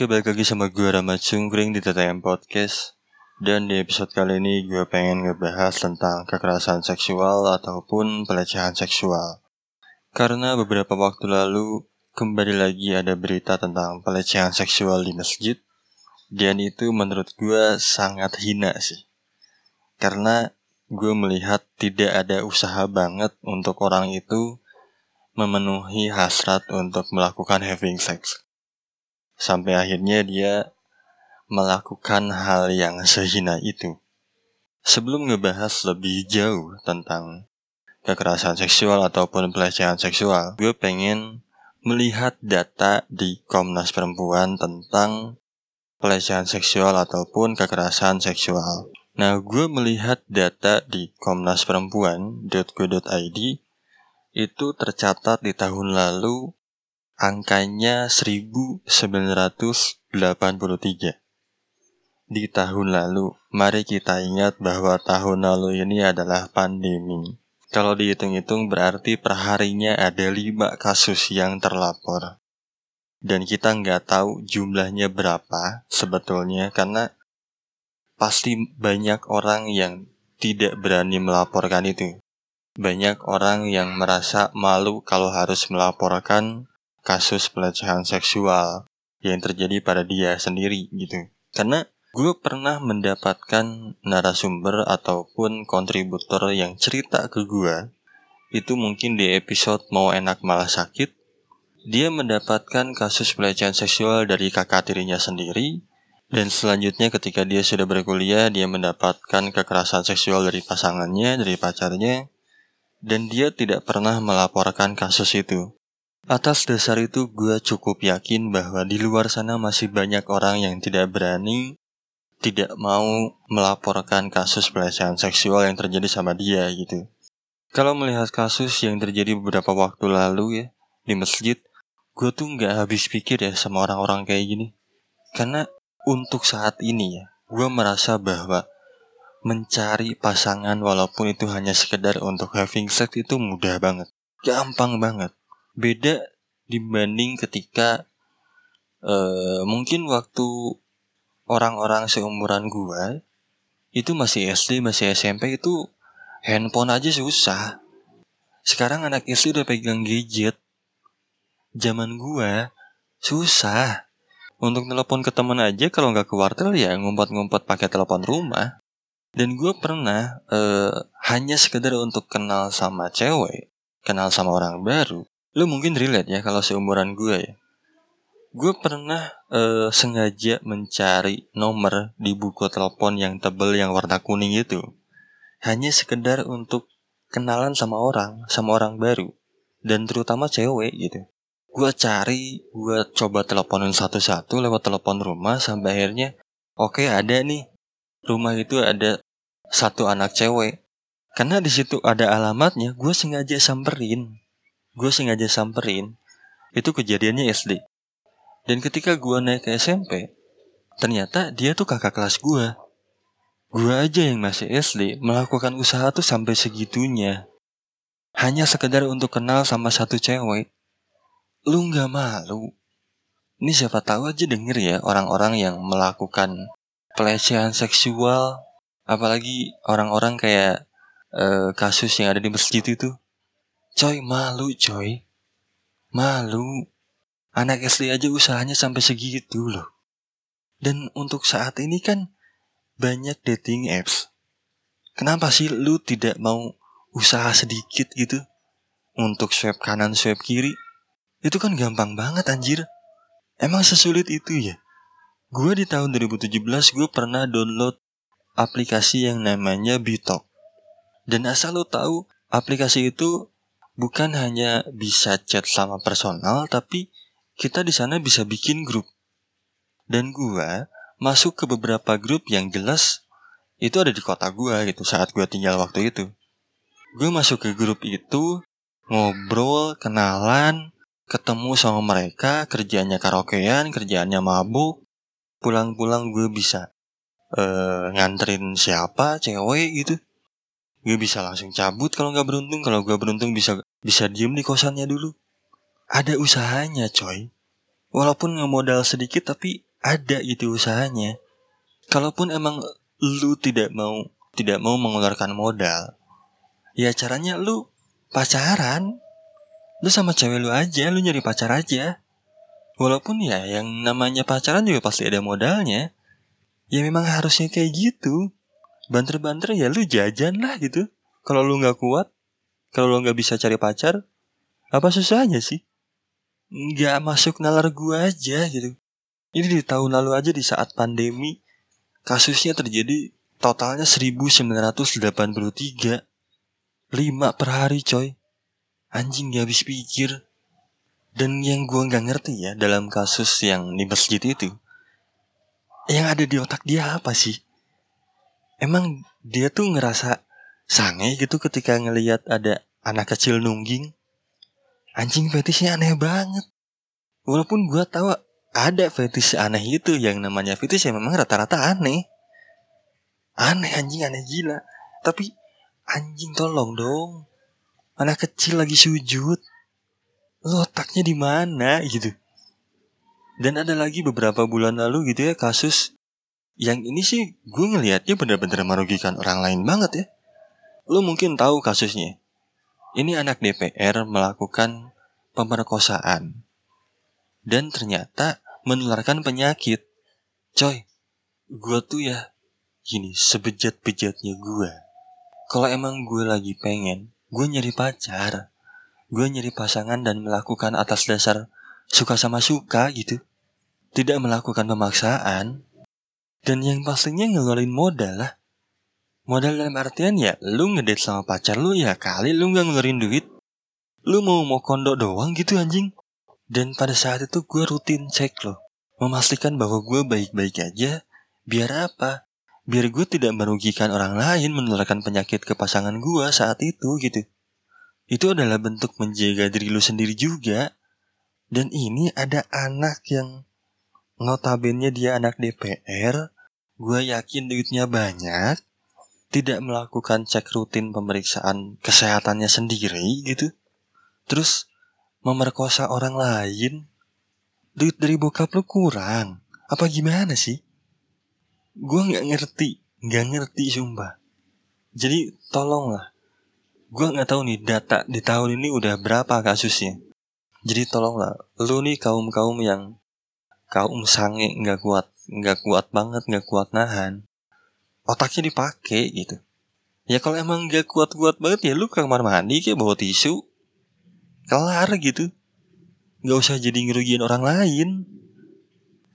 Oke, balik lagi sama gue Rama Cungkring di TTM Podcast. Dan di episode kali ini gue pengen ngebahas tentang kekerasan seksual ataupun pelecehan seksual. Karena beberapa waktu lalu kembali lagi ada berita tentang pelecehan seksual di masjid Dan itu menurut gue sangat hina sih. Karena gue melihat tidak ada usaha banget untuk orang itu memenuhi hasrat untuk melakukan having sex sampai akhirnya dia melakukan hal yang sehina itu. Sebelum ngebahas lebih jauh tentang kekerasan seksual ataupun pelecehan seksual, gue pengen melihat data di Komnas Perempuan tentang pelecehan seksual ataupun kekerasan seksual. Nah, gue melihat data di Komnas Perempuan.go.id itu tercatat di tahun lalu angkanya 1983. Di tahun lalu, mari kita ingat bahwa tahun lalu ini adalah pandemi. Kalau dihitung-hitung berarti perharinya ada 5 kasus yang terlapor. Dan kita nggak tahu jumlahnya berapa sebetulnya karena pasti banyak orang yang tidak berani melaporkan itu. Banyak orang yang merasa malu kalau harus melaporkan kasus pelecehan seksual yang terjadi pada dia sendiri gitu. Karena gue pernah mendapatkan narasumber ataupun kontributor yang cerita ke gue itu mungkin di episode mau enak malah sakit dia mendapatkan kasus pelecehan seksual dari kakak tirinya sendiri dan selanjutnya ketika dia sudah berkuliah dia mendapatkan kekerasan seksual dari pasangannya dari pacarnya dan dia tidak pernah melaporkan kasus itu Atas dasar itu gue cukup yakin bahwa di luar sana masih banyak orang yang tidak berani tidak mau melaporkan kasus pelecehan seksual yang terjadi sama dia gitu. Kalau melihat kasus yang terjadi beberapa waktu lalu ya di masjid, gue tuh nggak habis pikir ya sama orang-orang kayak gini. Karena untuk saat ini ya, gue merasa bahwa mencari pasangan walaupun itu hanya sekedar untuk having sex itu mudah banget. Gampang banget beda dibanding ketika uh, mungkin waktu orang-orang seumuran gua itu masih SD masih SMP itu handphone aja susah. Sekarang anak SD udah pegang gadget. Zaman gua susah untuk telepon ke teman aja kalau nggak ke wartel ya ngumpet-ngumpet pakai telepon rumah. Dan gue pernah uh, hanya sekedar untuk kenal sama cewek kenal sama orang baru Lu mungkin relate ya kalau seumuran gue ya. Gue pernah uh, sengaja mencari nomor di buku telepon yang tebel yang warna kuning itu. Hanya sekedar untuk kenalan sama orang, sama orang baru. Dan terutama cewek gitu. Gue cari, gue coba teleponin satu-satu lewat telepon rumah sampai akhirnya oke okay, ada nih. Rumah itu ada satu anak cewek. Karena di situ ada alamatnya, gue sengaja samperin gue sengaja samperin itu kejadiannya SD dan ketika gue naik ke SMP ternyata dia tuh kakak kelas gue gue aja yang masih SD melakukan usaha tuh sampai segitunya. Hanya sekedar untuk kenal sama satu cewek. Lu nggak malu? Ini siapa tahu aja denger ya orang-orang yang melakukan pelecehan seksual. Apalagi orang-orang kayak uh, kasus yang ada di masjid itu Coy malu coy. Malu. Anak SD aja usahanya sampai segitu loh. Dan untuk saat ini kan Banyak dating apps. Kenapa sih lu tidak mau usaha sedikit gitu? Untuk swipe kanan swipe kiri? Itu kan gampang banget anjir. Emang sesulit itu ya? Gue di tahun 2017 gue pernah download aplikasi yang namanya Bitok. Dan asal lo tahu aplikasi itu bukan hanya bisa chat sama personal, tapi kita di sana bisa bikin grup. Dan gua masuk ke beberapa grup yang jelas itu ada di kota gua gitu saat gua tinggal waktu itu. Gue masuk ke grup itu, ngobrol, kenalan, ketemu sama mereka, kerjanya karaokean, kerjaannya mabuk. Pulang-pulang gue bisa uh, nganterin siapa, cewek gitu gue bisa langsung cabut kalau nggak beruntung kalau gue beruntung bisa bisa diem di kosannya dulu ada usahanya coy walaupun ngemodal sedikit tapi ada gitu usahanya. Kalaupun emang lu tidak mau tidak mau mengeluarkan modal, ya caranya lu pacaran. Lu sama cewek lu aja, lu nyari pacar aja. Walaupun ya yang namanya pacaran juga pasti ada modalnya. Ya memang harusnya kayak gitu. Banter-banter ya lu jajan lah gitu. Kalau lu nggak kuat, kalau lu nggak bisa cari pacar, apa susahnya sih? Nggak masuk nalar gua aja gitu. Ini di tahun lalu aja di saat pandemi kasusnya terjadi totalnya 1983. 5 per hari coy. Anjing gak habis pikir. Dan yang gua nggak ngerti ya dalam kasus yang di masjid itu. Yang ada di otak dia apa sih? Emang dia tuh ngerasa sange gitu ketika ngelihat ada anak kecil nungging. Anjing fetisnya aneh banget. Walaupun gua tahu ada fetish aneh itu yang namanya fetish yang memang rata-rata aneh. Aneh anjing aneh gila. Tapi anjing tolong dong. Anak kecil lagi sujud. Lo otaknya di mana gitu. Dan ada lagi beberapa bulan lalu gitu ya kasus yang ini sih gue ngelihatnya bener-bener merugikan orang lain banget ya. Lo mungkin tahu kasusnya. Ini anak DPR melakukan pemerkosaan dan ternyata menularkan penyakit. Coy, gue tuh ya gini sebejat-bejatnya gue. Kalau emang gue lagi pengen, gue nyari pacar, gue nyari pasangan dan melakukan atas dasar suka sama suka gitu. Tidak melakukan pemaksaan. Dan yang pastinya ngeluarin modal lah. Modal dalam artian ya lu ngedate sama pacar lu ya kali lu gak ngeluarin duit. Lu mau mau kondo doang gitu anjing. Dan pada saat itu gue rutin cek loh. Memastikan bahwa gue baik-baik aja. Biar apa? Biar gue tidak merugikan orang lain menularkan penyakit ke pasangan gue saat itu gitu. Itu adalah bentuk menjaga diri lu sendiri juga. Dan ini ada anak yang notabene dia anak DPR. Gue yakin duitnya banyak. Tidak melakukan cek rutin pemeriksaan kesehatannya sendiri gitu. Terus memerkosa orang lain? Duit dari bokap lu kurang? Apa gimana sih? Gue nggak ngerti, nggak ngerti sumpah. Jadi tolonglah. Gue nggak tahu nih data di tahun ini udah berapa kasusnya. Jadi tolonglah, lu nih kaum kaum yang kaum sange nggak kuat, nggak kuat banget, nggak kuat nahan. Otaknya dipakai gitu. Ya kalau emang nggak kuat-kuat banget ya lu ke kamar mandi kayak bawa tisu, kelar gitu nggak usah jadi ngerugiin orang lain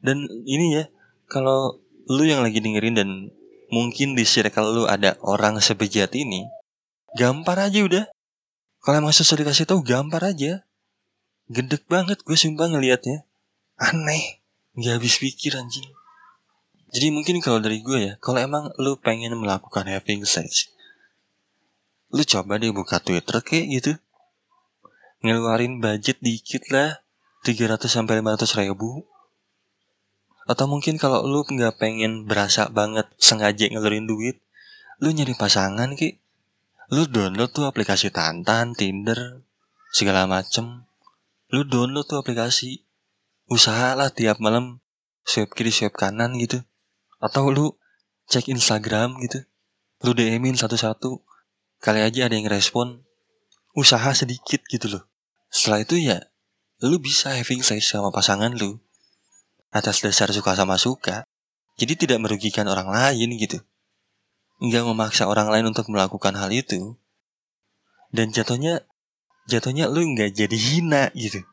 dan ini ya kalau lu yang lagi dengerin dan mungkin di circle lu ada orang sebejat ini gampar aja udah kalau emang susah dikasih tahu gampar aja gedek banget gue sumpah ngelihatnya aneh. Nggak habis pikir anjing. Jadi mungkin kalau dari gue ya kalau emang lu pengen melakukan having sex lu coba deh buka twitter kayak gitu. Ngeluarin budget dikit lah 300 sampai 500 ribu. Atau mungkin kalau lu nggak pengen berasa banget sengaja ngeluarin duit lu nyari pasangan ki lu download tuh aplikasi Tantan, Tinder, segala macem. Lu download tuh aplikasi usahalah tiap malam swipe kiri swipe kanan gitu. Atau lu cek Instagram gitu. Lu DM-in satu-satu kali aja ada yang respon usaha sedikit gitu loh. Setelah itu ya lu bisa having sex sama pasangan lu. Atas dasar suka sama suka jadi tidak merugikan orang lain gitu. Nggak memaksa orang lain untuk melakukan hal itu. Dan jatuhnya jatuhnya lu nggak jadi hina gitu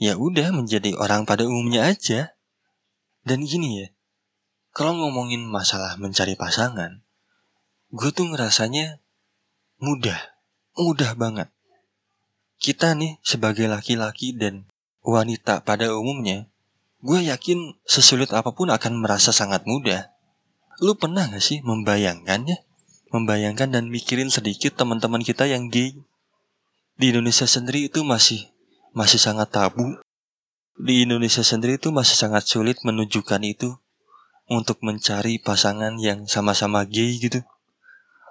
ya udah menjadi orang pada umumnya aja dan gini ya kalau ngomongin masalah mencari pasangan gue tuh ngerasanya mudah mudah banget kita nih sebagai laki-laki dan wanita pada umumnya, gue yakin sesulit apa pun akan merasa sangat mudah. Lu pernah gak sih membayangkannya? Membayangkan dan mikirin sedikit teman-teman kita yang gay. Di Indonesia sendiri itu masih masih sangat tabu. Di Indonesia sendiri itu masih sangat sulit menunjukkan itu untuk mencari pasangan yang sama-sama gay gitu.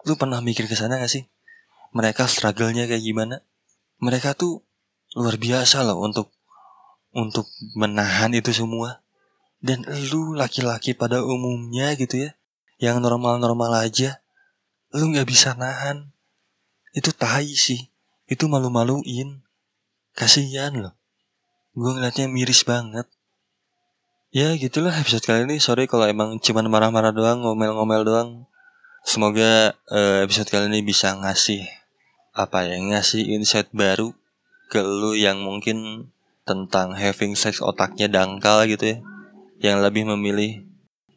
Lu pernah mikir ke sana gak sih? Mereka struggle-nya kayak gimana? mereka tuh luar biasa loh untuk untuk menahan itu semua. Dan lu laki-laki pada umumnya gitu ya, yang normal-normal aja, lu nggak bisa nahan. Itu tai sih, itu malu-maluin. Kasihan loh. Gue ngeliatnya miris banget. Ya gitulah episode kali ini. Sorry kalau emang cuman marah-marah doang, ngomel-ngomel doang. Semoga uh, episode kali ini bisa ngasih apa ya, ngasih insight baru ke lu yang mungkin tentang having sex otaknya dangkal gitu ya yang lebih memilih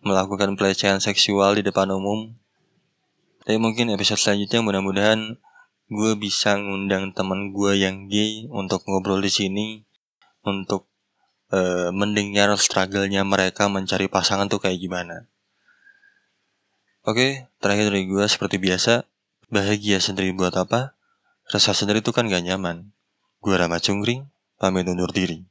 melakukan pelecehan seksual di depan umum. Tapi mungkin episode selanjutnya mudah-mudahan gue bisa ngundang teman gue yang gay untuk ngobrol di sini untuk uh, mendengar struggle-nya mereka mencari pasangan tuh kayak gimana. Oke, terakhir dari gue seperti biasa, bahagia sendiri buat apa? Rasa sendiri itu kan gak nyaman. Gue Rama Cungkring, pamit undur diri.